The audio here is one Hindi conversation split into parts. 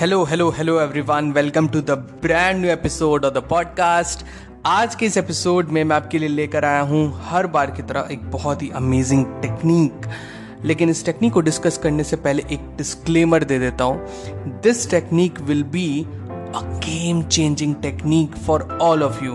hello hello hello everyone welcome to the brand new episode of the podcast आज के इस एपिसोड में मैं आपके लिए लेकर आया हूँ हर बार की तरह एक बहुत ही अमेजिंग टेक्निक लेकिन इस टेक्निक को डिस्कस करने से पहले एक डिस्क्लेमर दे देता हूँ. This technique will be a game changing technique for all of you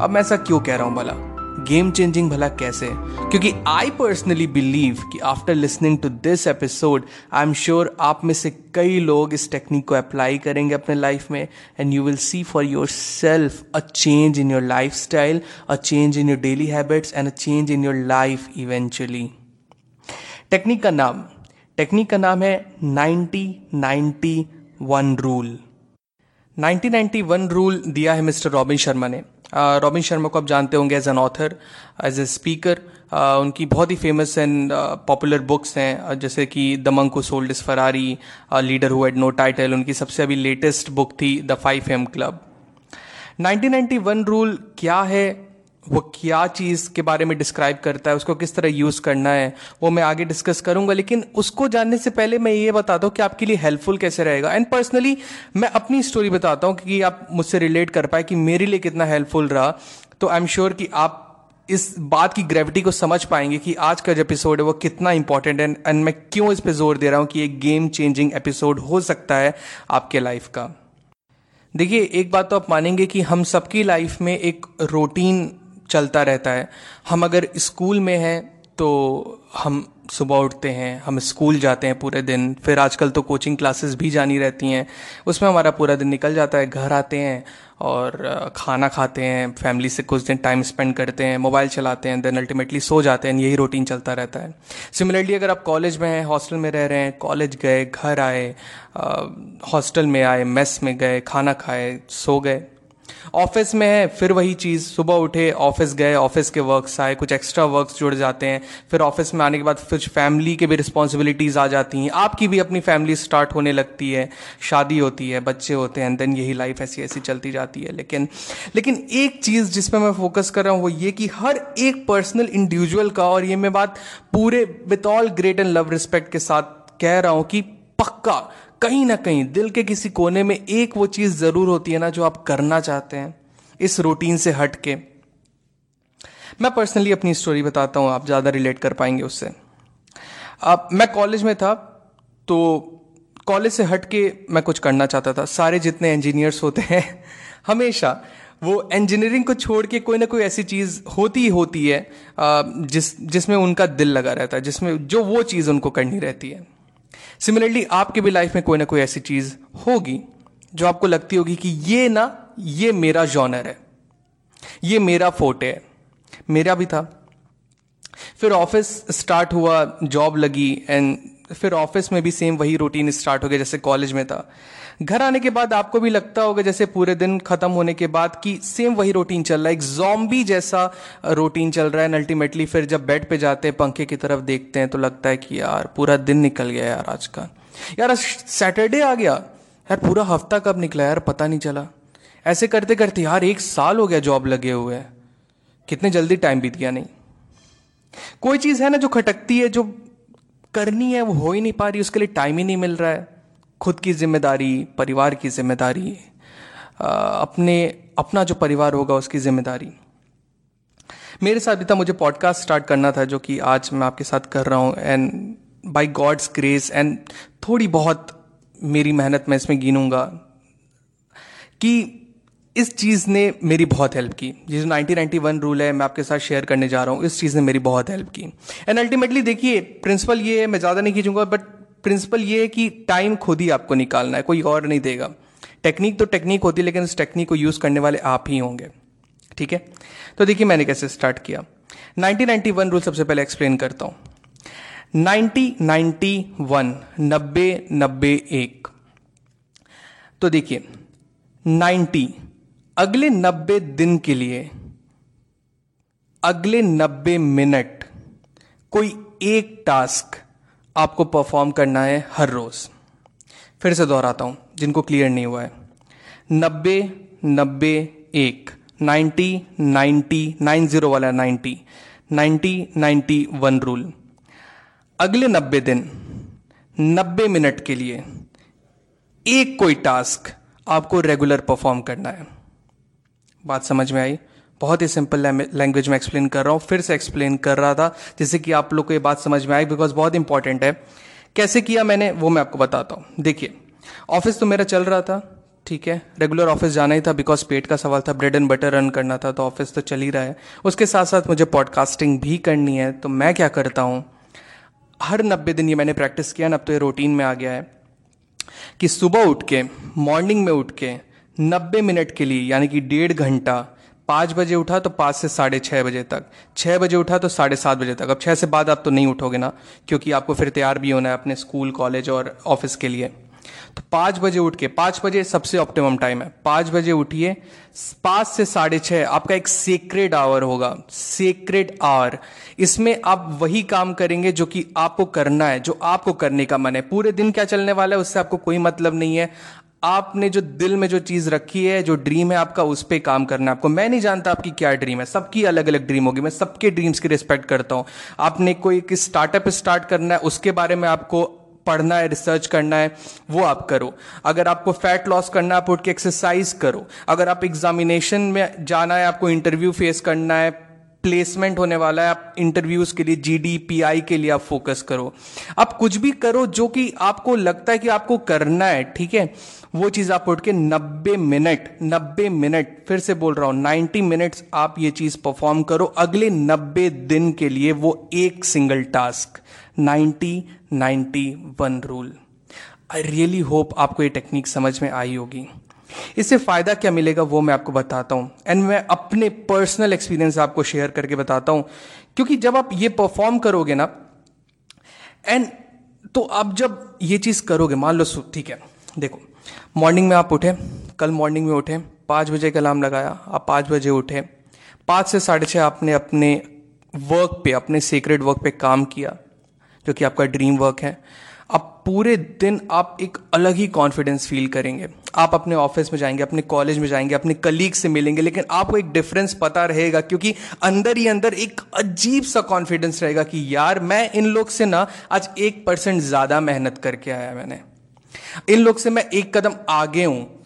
अब मैं ऐसा क्यों कह रहा हूँ भला? गेम चेंजिंग भला कैसे? क्योंकि आई पर्सनली बिलीव कि after listening to this episode I am sure आप में से कई लोग इस टेक्निक को अप्लाई करेंगे अपने लाइफ में and you will see for yourself a change in your lifestyle a change in your daily habits and a change in your life eventually technique का नाम टेक्निक का नाम है ninety ninety one rule 1991 rule दिया है मिस्टर रॉबिन शर्मा ने। रॉबिन शर्मा को आप जानते होंगे as an author as a speaker उनकी बहुत ही फ़ेमस एंड पॉपुलर बुक्स हैं जैसे कि the monk who sold his Ferrari leader who had no title उनकी सबसे अभी लेटेस्ट बुक थी the five AM club 1991 rule क्या है? वो क्या चीज़ के बारे में डिस्क्राइब करता है, उसको किस तरह यूज़ करना है, वो मैं आगे डिस्कस करूँगा, लेकिन उसको जानने से पहले मैं ये बताता हूँ कि आपके लिए हेल्पफुल कैसे रहेगा। एंड पर्सनली मैं अपनी स्टोरी बताता हूँ कि आप मुझसे रिलेट कर पाए कि मेरे लिए कितना हेल्पफुल रहा। तो आई एम श्योर कि आप इस बात की ग्रेविटी को समझ पाएँगे कि आज का जो एपिसोड है वो कितना इंपॉर्टेंट है एंड मैं क्यों इस पर ज़ोर दे रहा हूँ कि एक गेम चेंजिंग एपिसोड हो सकता है आपके लाइफ का। देखिए, एक बात तो आप मानेंगे कि हम सबकी लाइफ में एक रूटीन चलता रहता है। हम अगर स्कूल में हैं तो हम सुबह उठते हैं, हम स्कूल जाते हैं पूरे दिन। फिर आजकल तो कोचिंग क्लासेस भी जानी रहती हैं। उसमें हमारा पूरा दिन निकल जाता है, घर आते हैं और खाना खाते हैं, फैमिली से कुछ दिन टाइम स्पेंड करते हैं, मोबाइल चलाते हैं देन अल्टीमेटली सो जाते हैं यही रूटीन चलता रहता है। सिमिलरली अगर आप कॉलेज में हैं, हॉस्टल में रह रहे हैं, कॉलेज गए, घर आए हॉस्टल में आए, मेस में गए, खाना खाए, सो गए ऑफ़िस में है, फिर वही चीज़, सुबह उठे ऑफ़िस गए ऑफ़िस के वर्क्स आए, कुछ एक्स्ट्रा वर्क्स जुड़ जाते हैं, फिर ऑफ़िस में आने के बाद फिर फैमिली के भी रिस्पॉन्सिबिलिटीज़ आ जाती हैं, आपकी भी अपनी फैमिली स्टार्ट होने लगती है, शादी होती है, बच्चे होते हैं देन यही लाइफ ऐसी ऐसी चलती जाती है, लेकिन लेकिन एक चीज़ जिस पर मैं फोकस कर रहा हूँ, वो ये कि हर एक पर्सनल इंडिविजुअल का, और ये मैं बात पूरे with all great and love respect के साथ कह रहा हूँ कि पक्का कहीं ना कहीं दिल के किसी कोने में एक वो चीज़ ज़रूर होती है ना जो आप करना चाहते हैं, इस रूटीन से हट के। मैं पर्सनली अपनी स्टोरी बताता हूँ, आप ज़्यादा रिलेट कर पाएँगे उससे। अब मैं कॉलेज में था तो कॉलेज से हट के मैं कुछ करना चाहता था। सारे जितने इंजीनियर्स होते हैं, हमेशा वो इंजीनियरिंग को छोड़ के कोई ना कोई ऐसी चीज़ होती ही होती है जिस, जिसमें उनका दिल लगा रहता है, जिसमें जो वो चीज़ उनको करनी रहती है। सिमिलरली आपके भी लाइफ में कोई ना कोई ऐसी चीज़ होगी जो आपको लगती होगी कि ये ना, ये मेरा जॉनर है, ये मेरा फोटे है, मेरा भी था। फिर ऑफ़िस स्टार्ट हुआ जॉब लगी एंड फिर ऑफ़िस में भी सेम वही रूटीन स्टार्ट हो गया जैसे कॉलेज में था। घर आने के बाद आपको भी लगता होगा जैसे पूरे दिन खत्म होने के बाद कि सेम वही रूटीन चल रहा है। एक जॉम्बी जैसा रूटीन चल रहा है। अल्टीमेटली फिर जब बेड पे जाते हैं, पंखे की तरफ़ देखते हैं तो लगता है कि यार, पूरा दिन निकल गया यार आज का यार सैटरडे आ गया। यार, पूरा हफ़्ता कब निकला यार? पता नहीं चला। ऐसे करते करते यार, एक साल हो गया जॉब लगे हुए कितने जल्दी टाइम बीत गया नहीं। कोई चीज़ है ना जो खटकती है, जो करनी है, वो हो ही नहीं पा रही, उसके लिए टाइम ही नहीं मिल रहा है। खुद की ज़िम्मेदारी, परिवार की ज़िम्मेदारी अपने, अपना जो परिवार होगा उसकी ज़िम्मेदारी। मेरे साथ भी था, मुझे पॉडकास्ट स्टार्ट करना था, जो कि आज मैं आपके साथ कर रहा हूँ and by God's grace and थोड़ी बहुत मेरी मेहनत मैं इसमें गिनूँगा, कि इस चीज़ ने मेरी बहुत हेल्प की। ये जो 1991 रूल है, मैं आपके साथ शेयर करने जा रहा हूँ, इस चीज़ ने मेरी बहुत हेल्प की। एंड अल्टीमेटली देखिए प्रिंसिपल ये है, मैं ज़्यादा नहीं खींचूँगा बट प्रिंसिपल ये है कि टाइम खुद ही आपको निकालना है, कोई और नहीं देगा। टेक्निक तो टेक्निक होती है, लेकिन उस टेक्निक को यूज़ करने वाले आप ही होंगे। ठीक है? तो देखिए मैंने कैसे स्टार्ट किया। 1991 रूल सबसे पहले एक्सप्लेन करता हूँ। 1991 नब्बे नब्बे एक। तो देखिए 90 अगले 90 दिन के लिए, अगले 90 मिनट, कोई एक टास्क आपको परफॉर्म करना है हर रोज। फिर से दोहराता हूँ, जिनको क्लियर नहीं हुआ है। नब्बे नब्बे एक, नाइन्टी नाइन्टी, नाइन ज़ीरो वाला ninety ninety ninety one rule अगले नब्बे दिन, नब्बे मिनट के लिए, एक कोई टास्क आपको रेगुलर परफॉर्म करना है। बात समझ में आई। बहुत ही सिंपल लैंग्वेज में एक्सप्लेन कर रहा हूँ, फिर से एक्सप्लेन कर रहा था, जिससे कि आप लोग को ये बात समझ में आई बिकॉज़ बहुत इंपॉर्टेंट है। कैसे किया मैंने, वो मैं आपको बताता हूँ। देखिए ऑफ़िस तो मेरा चल रहा था, ठीक है रेगुलर ऑफ़िस जाना ही था बिकॉज़ पेट का सवाल था ब्रेड एंड बटर रन करना था तो ऑफ़िस तो चल ही रहा है। उसके साथ साथ मुझे पॉडकास्टिंग भी करनी है तो मैं क्या करता हूँ, हर नब्बे दिन ये मैंने प्रैक्टिस किया ना अब तो ये रूटीन में आ गया है, कि सुबह उठ के मॉर्निंग में उठ के नब्बे मिनट के लिए, यानी कि डेढ़ घंटा, पाँच बजे उठा तो पाँच से साढ़े छः बजे तक। छः बजे उठा तो साढ़े सात बजे तक। अब छः से बाद आप तो नहीं उठोगे ना, क्योंकि आपको फिर तैयार भी होना है अपने स्कूल, कॉलेज और ऑफ़िस के लिए। तो पाँच बजे उठ के, पाँच बजे सबसे ऑप्टिमम टाइम है। पाँच बजे उठिए, पाँच से साढ़े छह आपका एक सीक्रेट आवर होगा। सीक्रेट आवर इसमें आप वही काम करेंगे जो कि आपको करना है, जो आपको करने का मन है। पूरे दिन क्या चलने वाला है, उससे आपको कोई मतलब नहीं है। आपने जो दिल में जो चीज़ रखी है, जो ड्रीम है, आपका उस पर काम करना है। आपको, मैं नहीं जानता आपकी क्या ड्रीम है। सबकी अलग अलग ड्रीम होगी। मैं सबके ड्रीम्स की रिस्पेक्ट करता हूँ। आपने कोई किस स्टार्टअप स्टार्ट करना है, उसके बारे में आपको पढ़ना है रिसर्च करना है, वो आप करो। अगर आपको फैट लॉस करना है, आप उठ के एक्सरसाइज करो। अगर आप एग्जामिनेशन में जाना है, आपको इंटरव्यू फेस करना है प्लेसमेंट होने वाला है। आप इंटरव्यूज़ के लिए जीडी पीआई के लिए आप फोकस करो। आप कुछ भी करो जो कि आपको लगता है कि आपको करना है, ठीक है? वो चीज़ आप उठ के 90 मिनट 90 मिनट, फिर से बोल रहा हूँ 90 मिनट्स आप ये चीज़ परफॉर्म करो। अगले 90 दिन के लिए वो एक single task 90 90 one rule I really hope आपको ये टेक्निक समझ में आई होगी। इससे फ़ायदा क्या मिलेगा वो मैं आपको बताता हूँ। एंड मैं अपने पर्सनल एक्सपीरियंस आपको शेयर करके बताता हूँ। क्योंकि जब आप ये परफॉर्म करोगे ना एंड तो आप जब ये चीज़ करोगे, मान लो ठीक है, देखो मॉर्निंग में आप उठे, कल मॉर्निंग में उठे, पाँच बजे का अलार्म लगाया, आप पाँच बजे उठे, पाँच से साढ़े छह आपने अपने वर्क पे, अपने सीक्रेट वर्क पे काम किया, जो कि आपका ड्रीम वर्क है। अब पूरे दिन आप एक अलग ही कॉन्फिडेंस फील करेंगे। आप अपने ऑफ़िस में जाएँगे, अपने कॉलेज में जाएँगे, अपने कलीग से मिलेंगे, लेकिन आपको एक डिफरेंस पता रहेगा क्योंकि अंदर ही अंदर एक अजीब सा कॉन्फिडेंस रहेगा कि यार, मैं इन लोग से ना आज एक परसेंट ज़्यादा मेहनत करके आया मैंने। इन लोग से मैं एक कदम आगे हूँ।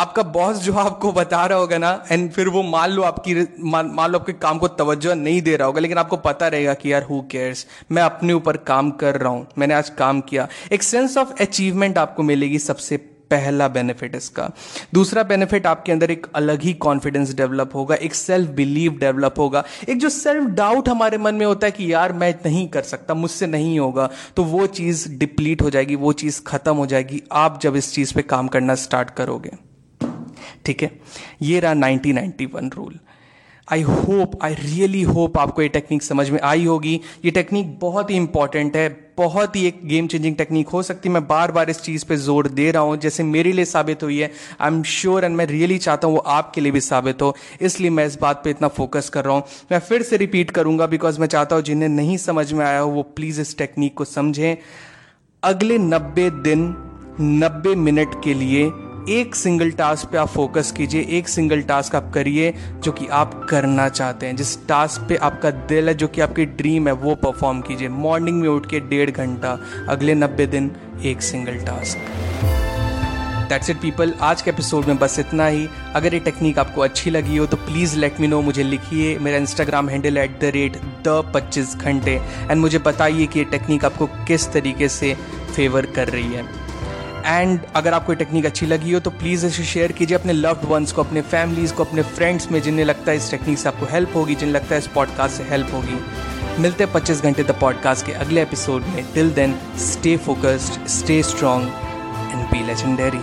आपका बॉस जो आपको बता रहा होगा ना एंड फिर वो मान लो आपकी मान, लो आपके काम को तवज्जो नहीं दे रहा होगा लेकिन आपको पता रहेगा कि यार हु केयर्स मैं अपने ऊपर काम कर रहा हूँ मैंने आज काम किया। एक सेंस ऑफ़ अचीवमेंट आपको मिलेगी सबसे पहला बेनिफिट इसका। दूसरा बेनिफिट आपके अंदर एक अलग ही कॉन्फिडेंस डेवलप होगा एक सेल्फ बिलीव डेवलप होगा। एक जो सेल्फ डाउट हमारे मन में होता है कि यार मैं नहीं कर सकता मुझसे नहीं होगा तो वो चीज़ डिप्लीट हो जाएगी वो चीज़ खत्म हो जाएगी। आप जब इस चीज़ पे काम करना स्टार्ट करोगे। ठीक है? ये रहा 1991 rule I hope I really hope आपको ये टेक्निक समझ में आई होगी। ये टेक्निक बहुत ही इंपॉर्टेंट है, बहुत ही एक गेम चेंजिंग टेक्निक हो सकती है। मैं बार बार इस चीज़ पे ज़ोर दे रहा हूँ, जैसे मेरे लिए साबित हुई है। आई एम श्योर एंड मैं रियली चाहता हूँ वो आपके लिए भी साबित हो। इसलिए मैं इस बात पे इतना फोकस कर रहा हूँ। मैं फिर से रिपीट करूँगा बिकॉज़ मैं चाहता हूँ जिन्हें नहीं समझ में आया हो, वो प्लीज़ इस टेक्निक को समझें। अगले नब्बे दिन, नब्बे मिनट के लिए एक सिंगल टास्क पे आप फोकस कीजिए, एक सिंगल टास्क आप करिए जो कि आप करना चाहते हैं। जिस टास्क पे आपका दिल है, जो कि आपकी ड्रीम है, वो परफॉर्म कीजिए। मॉर्निंग में उठ के डेढ़ घंटा, अगले नब्बे दिन एक single task that's it people आज के एपिसोड में बस इतना ही। अगर ये टेक्निक आपको अच्छी लगी हो तो प्लीज़ लेट मी नो मुझे लिखिए। मेरा Instagram handle at the rate the पच्चीस घंटे। एंड मुझे बताइए कि ये टेक्निक आपको किस तरीके से फेवर कर रही है। एंड अगर आपको टेक्निक अच्छी लगी हो तो प्लीज़ इसे शेयर कीजिए अपने लव्ड वंस को, अपने फैमिलीज़ को, अपने फ्रेंड्स में, जिन्हें लगता है इस टेक्निक से आपको हेल्प होगी, जिन्हें लगता है इस पॉडकास्ट से हेल्प होगी। मिलते हैं पच्चीस घंटे द पॉडकास्ट के अगले एपिसोड में। Till then stay focused stay strong and be legendary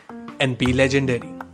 and be legendary.